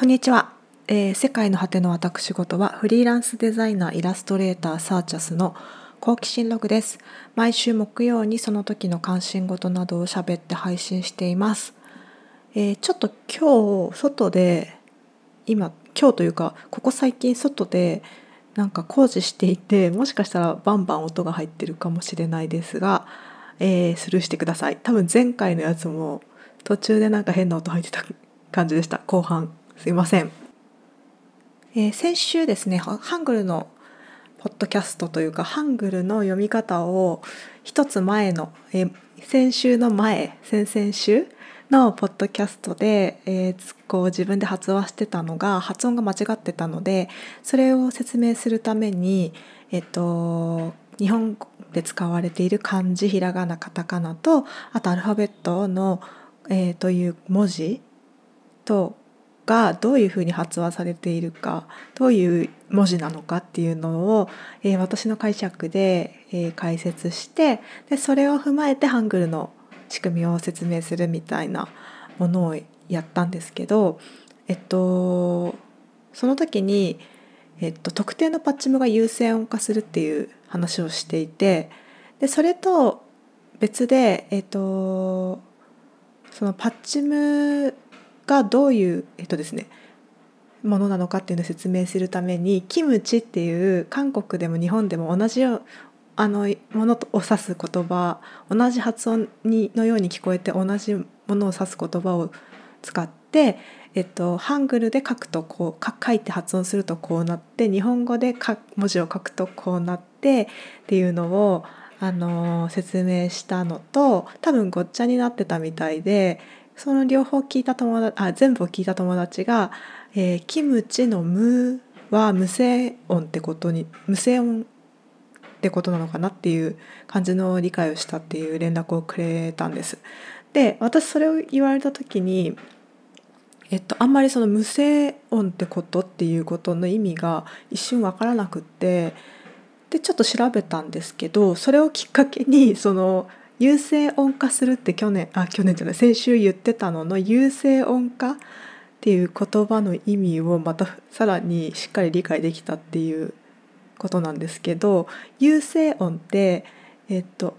こんにちは、えー世界の果ての私事はフリーランスデザイナーイラストレーターサーチャスの好奇心ログです。毎週木曜にその時の関心事などを喋って配信しています、えーちょっと今日外で今今日というかここ最近外でなんか工事していてもしかしたらバンバン音が入ってるかもしれないですが、えースルーしてください。多分前回のやつも途中でなんか変な音入ってた感じでした。後半。すいません、えー先週ですねハングルのポッドキャストというかハングルの読み方を一つ前の、えー先週の前先々週のポッドキャストで、えーこう自分で発話してたのが発音が間違ってたのでそれを説明するために、えっと日本語で使われている漢字ひらがなカタカナとあとアルファベットの、えーという文字とがどういうふうに発話されているかどういう文字なのかっていうのを、えー私の解釈で、えー解説してでそれを踏まえてハングルの仕組みを説明するみたいなものをやったんですけどえっとその時に、えっと、特定のパッチムが優先音化するっていう話をしていてでそれと別で、えっと、そのパッチムがどういう、えっとですね、ものなのかっていうのを説明するためにキムチっていう韓国でも日本でも同じよあのものを指す言葉同じ発音にのように聞こえて同じものを指す言葉を使って、えっと、ハングルで書くとこう書いて発音するとこうなって日本語で文字を書くとこうなってっていうのをあの説明したのと多分ごっちゃになってたみたいでその両方聞いた友達あ全部を聞いた友達が、えーキムチの「無」は無声音ってことに無声音ってことなのかなっていう感じの理解をしたっていう連絡をくれたんです。で私それを言われた時にえっと、あんまりその無声音ってことっていうことの意味が一瞬わからなくってでちょっと調べたんですけどそれをきっかけにその有声音化するって去年あ去年じゃない先週言ってたのの有声音化っていう言葉の意味をまたさらにしっかり理解できたっていうことなんですけど有声音ってえっと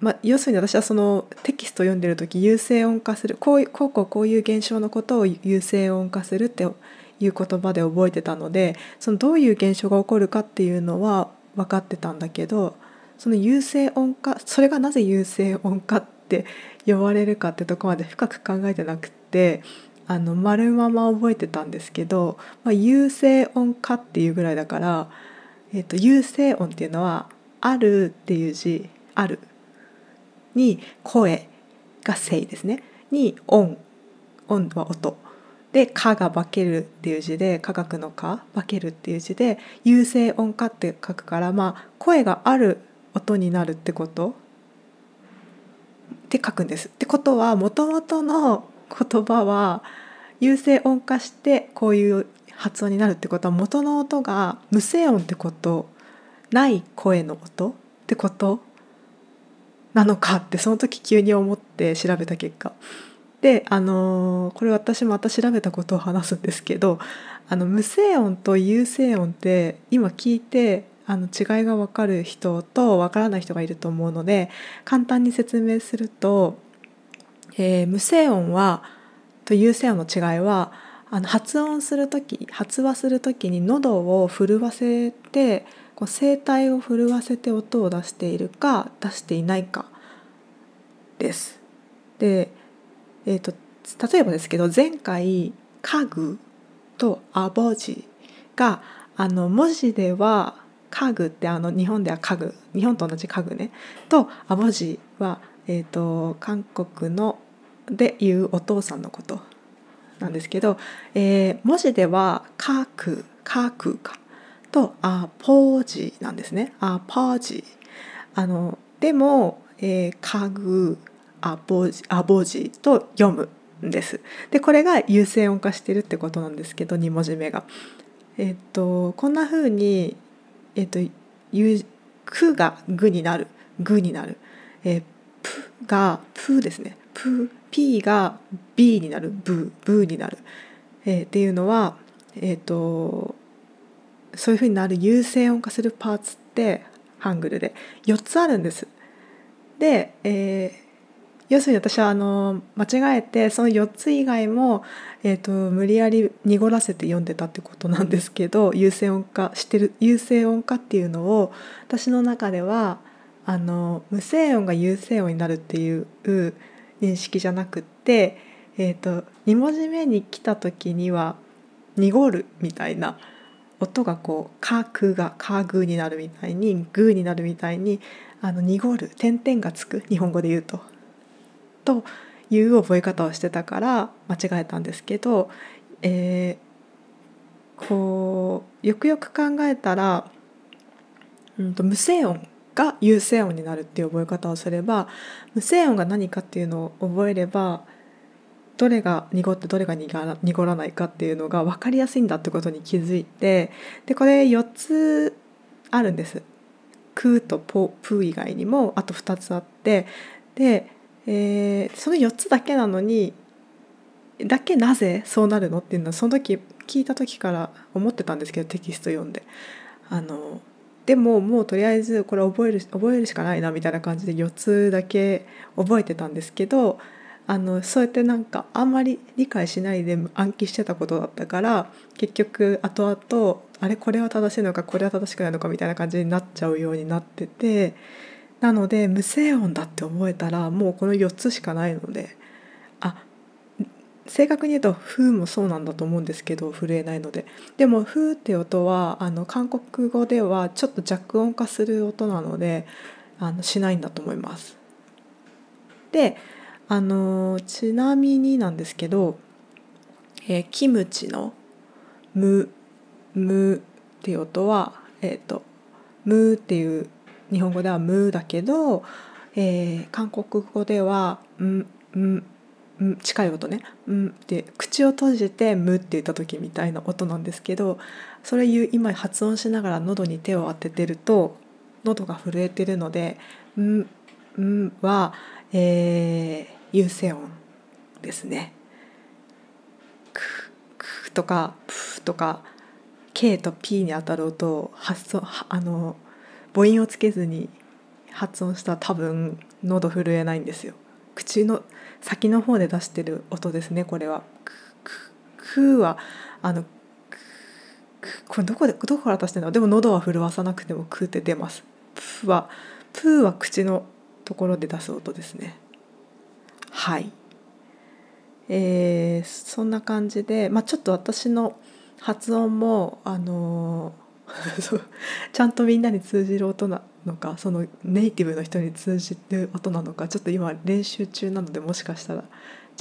まあ、要するに私はそのテキストを読んでる時有声音化するこうこうこうこういう現象のことを有声音化するっていう言葉で覚えてたのでそのどういう現象が起こるかっていうのは分かってたんだけどその有声音化それがなぜ有声音化って呼ばれるかってとこまで深く考えてなくてあの丸まま覚えてたんですけど、まあ、有声音化っていうぐらいだから、えっと有声音っていうのは「ある」っていう字「ある」に声が声ですね。に音。音は音。で「か」が化けるっていう字で科学の「か」化けるっていう字で有声音化って書くからまあ声がある音になるってこと？って書くんです。ってことはもともとの言葉は有声音化してこういう発音になるってこと。は元の音が無声音ってこと。ない声の音ってこと？なのかってその時急に思って調べた結果。であのーこれ私また調べたことを話すんですけどあの無声音と有声音って今聞いてあの違いが分かる人と分からない人がいると思うので簡単に説明すると、えー無声音はと有声音の違いはあの発音する時発話する時に喉を震わせてこう声帯を震わせて音を出しているか出していないかです。で、えー、と例えばですけど前回「家具」と「アボジ」があの文字では「家具」ってあの日本では家具日本と同じ家具ねと「アボジは」えー、と韓国のでいうお父さんのことなんですけど、えー文字では「かく」「かく」かと「あポージ」なんですね「あポージ」あのでも「えー、かぐ」「あぼじ」あぼじと読むんです。でこれが有声音化してるってことなんですけど2文字目が。えっとこんな風にえっとゆくがぐになるぐになる。えぷがぷですね。ぷ P が B になるブーブーになる。えー、っていうのは、えーと、そういうふうになる優勢音化するパーツってハングルで4つあるんです。で、えー、要するに私はあの間違えてその4つ以外も、えーと、無理やり濁らせて読んでたってことなんですけど優勢音化してる優勢音化っていうのを私の中ではあの無声音が優勢音になるっていう認識じゃなくって、えーと、2文字目に来た時には濁るみたいな音がこう「か」「く」が「か」「ぐ」になるみたいに「ぐ」になるみたいにあの濁る点々がつく日本語で言うと。という覚え方をしてたから間違えたんですけど、えー、こうよくよく考えたら、うんと無声音が有声音になるっていう覚え方をすれば無声音が何かっていうのを覚えればどれが濁ってどれが濁らないかっていうのが分かりやすいんだってことに気づいてでこれ4つあるんです。クーとポプー以外にもあと2つあってで、えー、その4つだけなのにだけなぜそうなるのっていうのはその時聞いた時から思ってたんですけどテキスト読んで。あのでももうとりあえずこれ覚える覚えるしかないなみたいな感じで4つだけ覚えてたんですけどあのそうやってなんかあんまり理解しないで暗記してたことだったから結局後々あれこれは正しいのかこれは正しくないのかみたいな感じになっちゃうようになっててなので無声音だって覚えたらもうこの4つしかないのであ正確に言うと「ふ」もそうなんだと思うんですけど震えないのででも「ふ」って音はあの韓国語ではちょっと弱音化する音なのであのしないんだと思います。であのちなみになんですけど、えー、キムチの「む」「む」っていう音は「えーと、む」っていう日本語では「む」だけど、えー、韓国語では「ん」「ん」ん近い音ね「ん」って口を閉じて「む」って言った時みたいな音なんですけどそれ今発音しながら喉に手を当ててると喉が震えてるので「ん」んは、えー、有声音ですね。くくとかプとか K と P に当たる音を発音あの母音をつけずに発音したら多分喉震えないんですよ。口の先の方で出してる音ですねこれは。くはあのこれどこでどこから出してるのでも喉は震わさなくてもクって出ます。プはプーは口のところで出す音ですね。はい。えー、そんな感じで、まあ、ちょっと私の発音もあの ちゃんとみんなに通じる音なのかそのネイティブの人に通じる音なのかちょっと今練習中なのでもしかしたら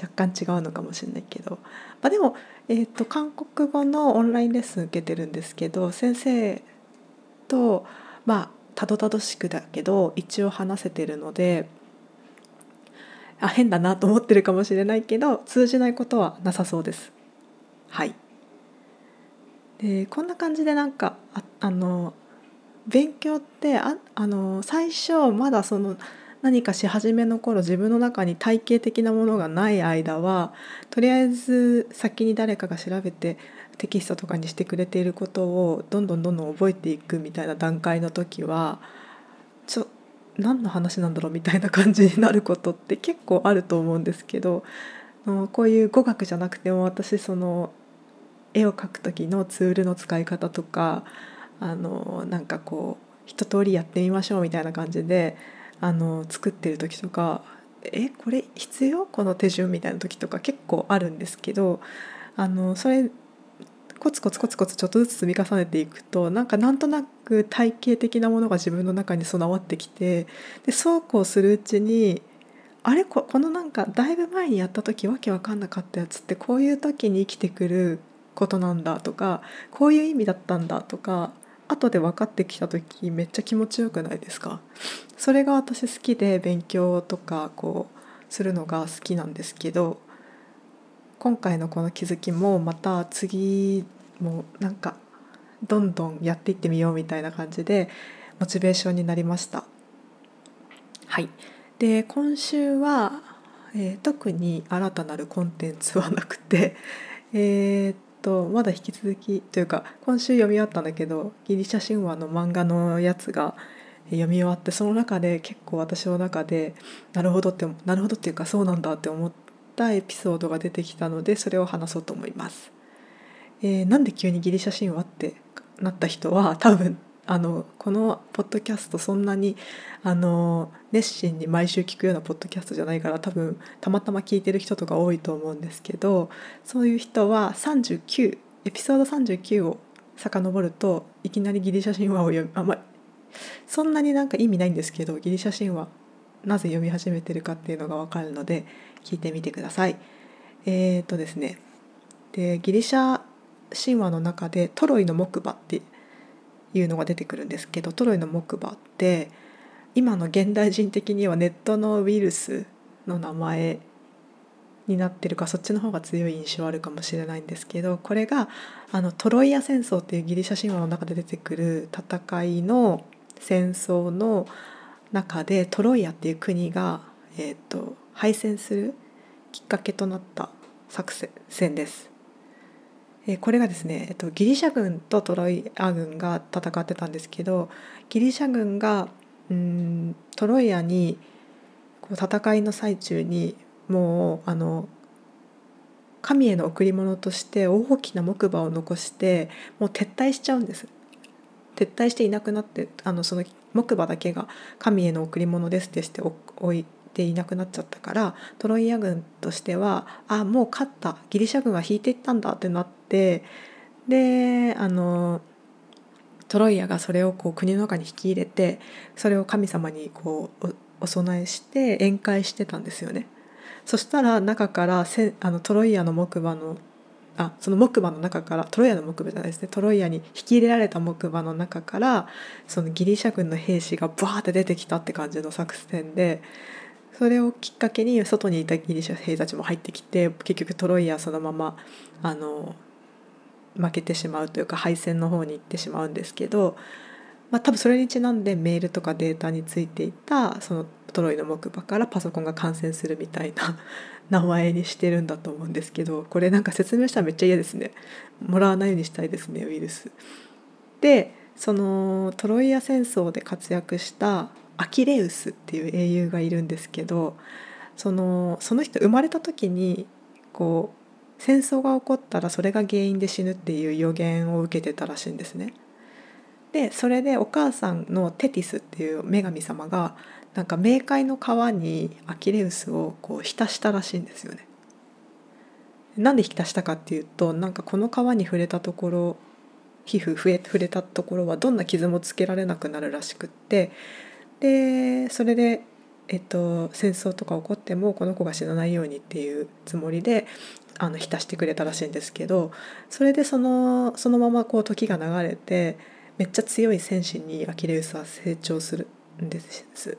若干違うのかもしれないけど、まあ、でも、えーと、韓国語のオンラインレッスン受けてるんですけど先生とまあたどたどしくだけど一応話せてるのであ変だなと思ってるかもしれないけど通じないことはなさそうです。はいでこんな感じでなんかああの勉強ってああの最初まだその何かし始めの頃自分の中に体系的なものがない間はとりあえず先に誰かが調べてテキストとかにしてくれていることをどんどんどんどん覚えていくみたいな段階の時はちょ何の話なんだろうみたいな感じになることって結構あると思うんですけどこういう語学じゃなくても私その絵を描く時のツールの使い方とかあのなんかこう一通りやってみましょうみたいな感じであの作ってる時とかえこれ必要？この手順みたいな時とか結構あるんですけどあのそれコツコツコツコツちょっとずつ積み重ねていくとなんかなんとなく体系的なものが自分の中に備わってきてでそうこうするうちにあれ？このなんかだいぶ前にやった時わけわかんなかったやつってこういう時に生きてくることなんだとかこういう意味だったんだとか後で分かってきた時めっちゃ気持ちよくないですか？それが私好きで勉強とかこうするのが好きなんですけど今回のこの気づきもまた次もなんかどんどんやっていってみようみたいな感じでモチベーションになりました。はいで今週は、えー、特に新たなるコンテンツはなくてえー、っとまだ引き続きというか今週読み終わったんだけどギリシャ神話の漫画のやつが読み終わってその中で結構私の中でなるほどってなるほどっていうかそうなんだって思ったエピソードが出てきたのでそれを話そうと思います。えー、なんで急にギリシャ神話ってなった人は多分あのこのポッドキャストそんなにあの熱心に毎週聞くようなポッドキャストじゃないから多分たまたま聞いてる人とか多いと思うんですけどそういう人は39エピソード39を遡るといきなりギリシャ神話を読みあ、まあ、そんなになんか意味ないんですけどギリシャ神話なぜ読み始めてるかっていうのが分かるので聞いてみてください。えー、とですねでギリシャ神話の中でトロイの木馬っていうのが出てくるんですけどトロイの木馬って今の現代人的にはネットのウイルスの名前になってるかそっちの方が強い印象あるかもしれないんですけどこれがあのトロイア戦争っていうギリシャ神話の中で出てくる戦いの戦争の中でトロイアっていう国が、えーと、敗戦するきっかけとなった作戦です。えこれがですね、えっと、ギリシャ軍とトロイア軍が戦ってたんですけどギリシャ軍がうんトロイアにこう戦いの最中にもうあの神への贈り物として大きな木馬を残してもう撤退しちゃうんです。撤退していなくなってあのその木馬だけが神への贈り物ですってして置ていなくなっちゃったからトロイア軍としてはあもう勝ったギリシャ軍は引いていったんだってなってであのトロイアがそれをこう国の中に引き入れてそれを神様にこうお供えして宴会してたんですよね。そしたら中からせあのトロイアの木馬のあその木馬の中からトロイアの木馬じゃないですねトロイアに引き入れられた木馬の中からそのギリシャ軍の兵士がバーって出てきたって感じの作戦でそれをきっかけに外にいたギリシャ兵たちも入ってきて結局トロイアそのままあの負けてしまうというか敗戦の方に行ってしまうんですけど、まあ、多分それにちなんでメールとかデータについていたそのトロイの木馬からパソコンが感染するみたいな 名前にしてるんだと思うんですけどこれなんか説明したらめっちゃ嫌ですねもらわないようにしたいですねウイルス。でそのトロイア戦争で活躍したアキレウスっていう英雄がいるんですけどそのその人生まれた時にこう戦争が起こったらそれが原因で死ぬっていう予言を受けてたらしいんですね。でそれでお母さんのテティスっていう女神様がなんか冥界の川にアキレウスをこう浸したらしいんですよね。なんで浸したかっていうとなんかこの川に触れたところ皮膚触れたところはどんな傷もつけられなくなるらしくってでそれで、えっと、戦争とか起こってもこの子が死なないようにっていうつもりであの浸してくれたらしいんですけどそれでそのそのままこう時が流れてめっちゃ強い戦士にアキレウスは成長するんです。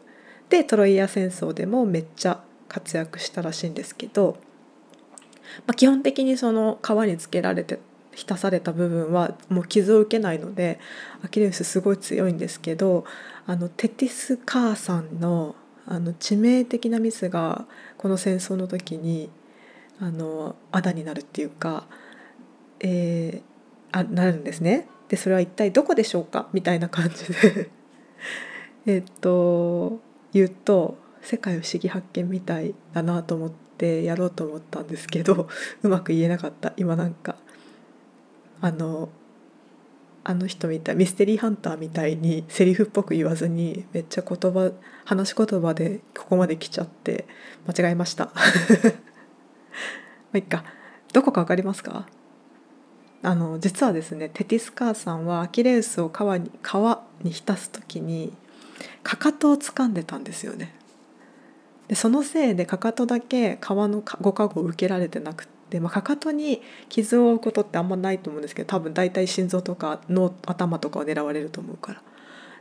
でトロイア戦争でもめっちゃ活躍したらしいんですけど、まあ、基本的にその川につけられて浸された部分はもう傷を受けないのでアキレウスすごい強いんですけどあのテティス母さんのあの致命的なミスがこの戦争の時にあのあだになるっていうか、えー、あなるんですね。でそれは一体どこでしょうか？みたいな感じで。えっと言うと世界不思議発見みたいだなと思ってやろうと思ったんですけどうまく言えなかった。今なんかあのあの人みたいミステリーハンターみたいにセリフっぽく言わずにめっちゃ言葉話し言葉でここまで来ちゃって 間違えました。まあいっか。どこか分かりますか？あの実はですねテティスカーさんはアキレウスを川に川に浸す時にかかとを掴んでたんですよね。でそのせいでかかとだけ皮のご加護を受けられてなくて、まあ、かかとに傷を負うことってあんまないと思うんですけど多分大体心臓とか脳頭とかを狙われると思うから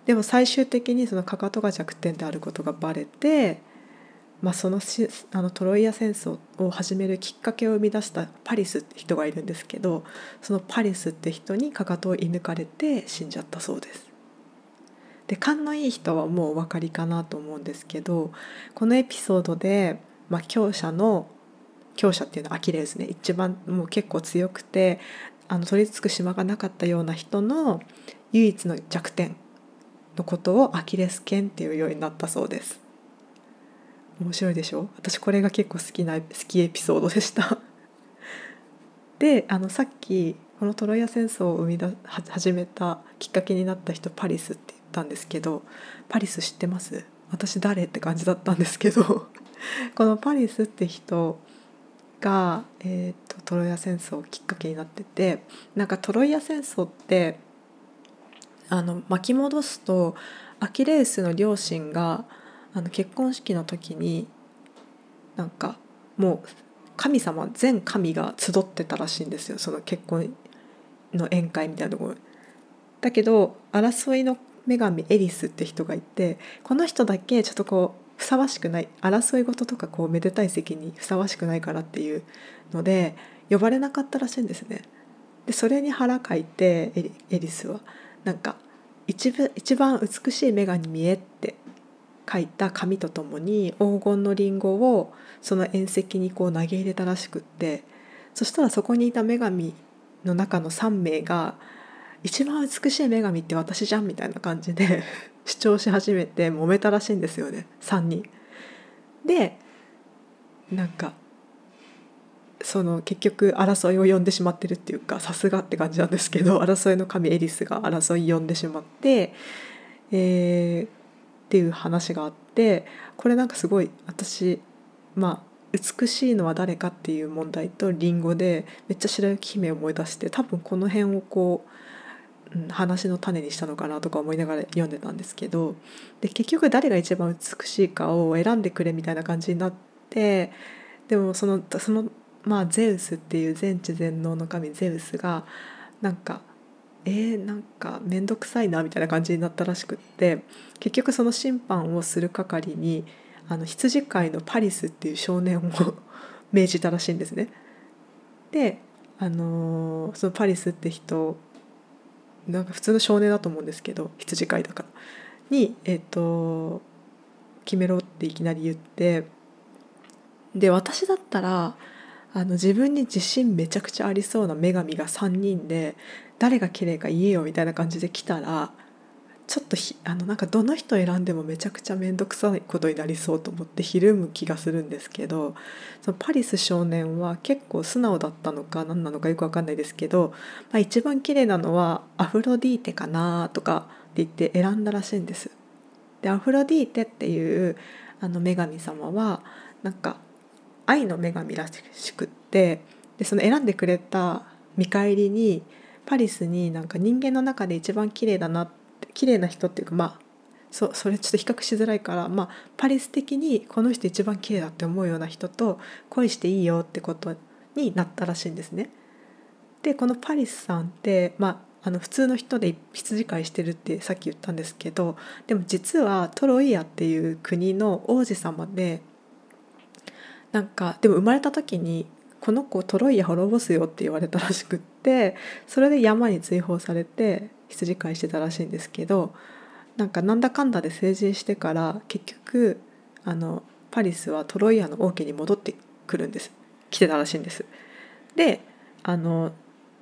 でも最終的にそのかかとが弱点であることがバレて、まあ、そのしあのトロイア戦争を始めるきっかけを生み出したパリスって人がいるんですけどそのパリスって人にかかとを射抜かれて死んじゃったそうです。で勘のいい人はもうお分かりかなと思うんですけどこのエピソードで、まあ、強者の強者っていうのはアキレスね一番もう結構強くてあの取り付く島がなかったような人の唯一の弱点のことをアキレス腱っていうようになったそうです。面白いでしょ？私これが結構好きな好きエピソードでした。であのさっきこのトロイア戦争を生み出始めたきっかけになった人パリスって言ったんですけどパリス知ってます？私誰？って感じだったんですけど このパリスって人が、えーと、トロイア戦争きっかけになっててなんかトロイア戦争ってあの巻き戻すとアキレウスの両親があの結婚式の時になんかもう神様全神が集ってたらしいんですよその結婚の宴会みたいなところだけど争いの女神エリスって人がいてこの人だけちょっとこうふさわしくない争い事とかこうめでたい席にふさわしくないからっていうので呼ばれなかったらしいんですね。でそれに腹かいてエリスはなんか一部一番美しい女神見えって書いた紙とともに黄金のリンゴをその縁石にこう投げ入れたらしくってそしたらそこにいた女神の中の3名が一番美しい女神って私じゃんみたいな感じで主張し始めて揉めたらしいんですよね3人。でなんかその結局争いを呼んでしまってるっていうかさすがって感じなんですけど 争いの神エリスが争い呼んでしまって、えー、っていう話があってこれなんかすごい私まあ美しいのは誰かっていう問題とリンゴでめっちゃ白雪姫を思い出して多分この辺をこう、うん、話の種にしたのかなとか思いながら読んでたんですけどで結局誰が一番美しいかを選んでくれみたいな感じになってでもそのそのまあゼウスっていう全知全能の神ゼウスがなんかえー、なんか面倒くさいなみたいな感じになったらしくって結局その審判をする係にあの羊飼いのパリスっていう少年を 命じたらしいんですね。で、あのー、そのパリスって人なんか普通の少年だと思うんですけど羊飼いだから。に、えーと、決めろっていきなり言ってで私だったらあの自分に自信めちゃくちゃありそうな女神が3人で誰が綺麗か言えよみたいな感じで来たらちょっとひあのなんかどの人選んでもめちゃくちゃ面倒くさいことになりそうと思ってひるむ気がするんですけどそのパリス少年は結構素直だったのか何なのかよく分かんないですけど、まあ、一番綺麗なのはアフロディーテかなとかって言って選んだらしいんです。でアフロディーテっていうあの女神様はなんか愛の女神らしくってでその選んでくれた見返りにパリスになんか人間の中で一番綺麗だなって綺麗な人っていうかまあそそれちょっと比較しづらいから、まあ、パリス的にこの人一番綺麗だって思うような人と恋していいよってことになったらしいんですね。でこのパリスさんって、まあ、あの普通の人で羊飼いしてるってさっき言ったんですけどでも実はトロイアっていう国の王子様でなんかでも生まれた時にこの子トロイア滅ぼすよって言われたらしくってそれで山に追放されて羊飼いしてたらしいんですけどなんかなんだかんだで成人してから結局あのパリスはトロイアの王家に戻ってくるんです来てたらしいんです。であの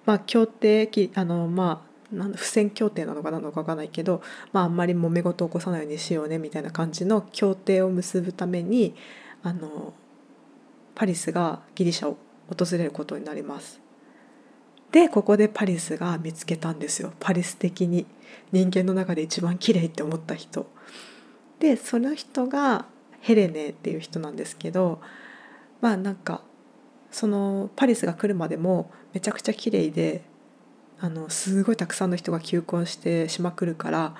まあ協定あのまあなん不戦協定なのかなのか分かんないけど、まあ、あんまり揉め事を起こさないようにしようねみたいな感じの協定を結ぶためにあのパリスがギリシャを訪れることになります。でここでパリスが見つけたんですよ。パリス的に。人間の中で一番綺麗って思った人。でその人がヘレネっていう人なんですけどまあなんかそのパリスが来るまでもめちゃくちゃ綺麗であのすごいたくさんの人が求婚してしまくるから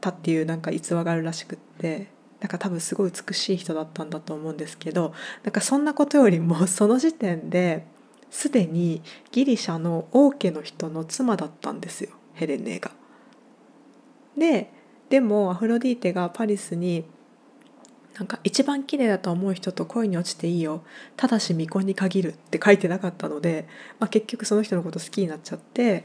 たっていうなんか逸話があるらしくってなんか多分すごい美しい人だったんだと思うんですけどなんかそんなことよりもその時点ですでにギリシャの王家の人の妻だったんですよヘレネが。ででもアフロディーテがパリスになんか一番綺麗だと思う人と恋に落ちていいよただし未婚に限るって書いてなかったので、まあ、結局その人のこと好きになっちゃって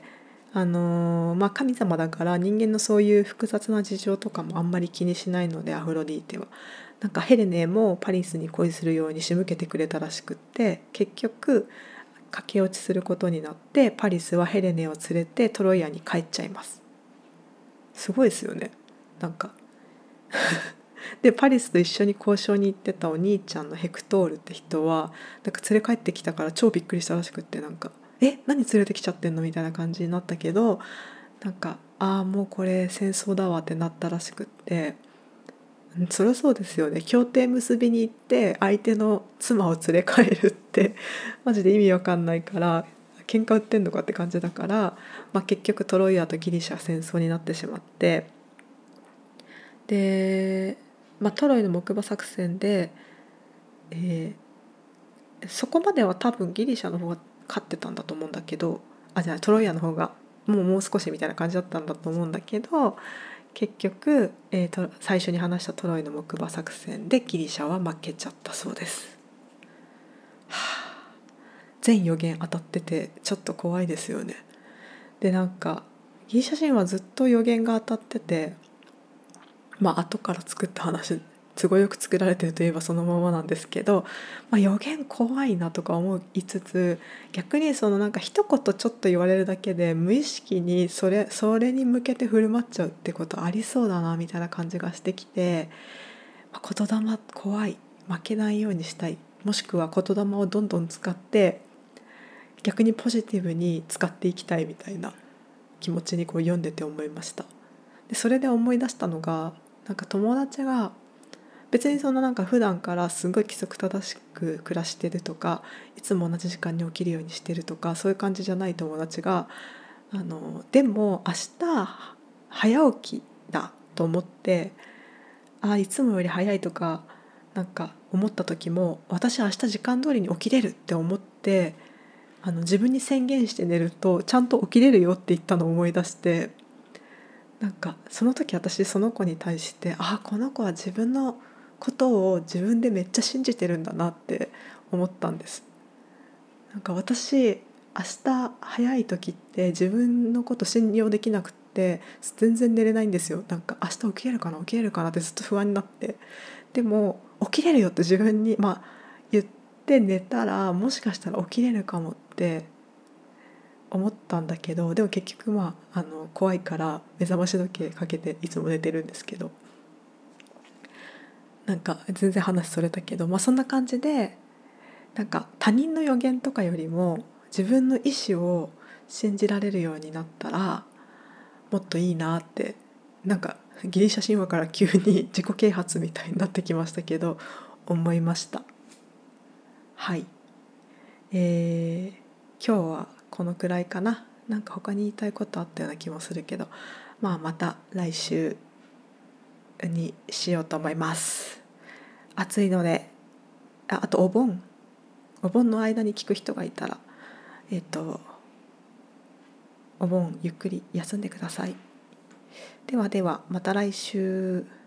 あのー、まあ、神様だから人間のそういう複雑な事情とかもあんまり気にしないのでアフロディーテは。なんかヘレネもパリスに恋するように仕向けてくれたらしくって結局駆け落ちすることになってパリスはヘレネを連れてトロイアに帰っちゃいます。すごいですよね。なんか。でパリスと一緒に交渉に行ってたお兄ちゃんのヘクトールって人はなんか連れ帰ってきたから超びっくりしたらしくってなんか「え何連れてきちゃってんの?」みたいな感じになったけどなんか「ああもうこれ戦争だわ」ってなったらしくって。そりゃそうですよね。協定結びに行って相手の妻を連れ帰るって マジで意味わかんないから喧嘩売ってんのかって感じだから、まあ、結局トロイアとギリシャ戦争になってしまって。で、まあ、トロイの木馬作戦で、えー、そこまでは多分ギリシャの方が勝ってたんだと思うんだけどあじゃあトロイアの方がもうもう少しみたいな感じだったんだと思うんだけど結局、えーと、最初に話したトロイの木馬作戦でギリシャは負けちゃったそうです。はあ、全予言当たっててちょっと怖いですよね。でなんかギリシャ人はずっと予言が当たっててまあ後から作った話都合よく作られてるといえばそのままなんですけど、まあ、予言怖いなとか思いつつ逆にそのなんか一言ちょっと言われるだけで無意識にそれそれに向けて振る舞っちゃうってことありそうだなみたいな感じがしてきて、まあ、言霊怖い負けないようにしたいもしくは言霊をどんどん使って逆にポジティブに使っていきたいみたいな気持ちにこう読んでて思いました。でそれで思い出したのがなんか友達が別にそのなんか普段からすごい規則正しく暮らしてるとかいつも同じ時間に起きるようにしてるとかそういう感じじゃない友達があのでも明日早起きだと思ってあいつもより早いとかなんか思った時も私明日時間通りに起きれるって思ってあの自分に宣言して寝るとちゃんと起きれるよって言ったのを思い出してなんかその時私その子に対してあこの子は自分のことを自分でめっちゃ信じてるんだなって思ったんです。なんか私明日早い時って自分のこと信用できなくって全然寝れないんですよ。なんか明日起きれるかな起きれるかなってずっと不安になって。でも起きれるよって自分にまあ言って寝たらもしかしたら起きれるかもって思ったんだけどでも結局まああの怖いから目覚まし時計かけていつも寝てるんですけど。なんか全然話それたけど、まあ、そんな感じでなんか他人の予言とかよりも自分の意思を信じられるようになったらもっといいなってなんかギリシャ神話から急に 自己啓発みたいになってきましたけど思いました。はい。えー、今日はこのくらいかな。なんか他に言いたいことあったような気もするけどまあまた来週。にしようと思います。暑いのでああとお盆。お盆の間に聞く人がいたらえっ、とお盆ゆっくり休んでください。ではではまた来週。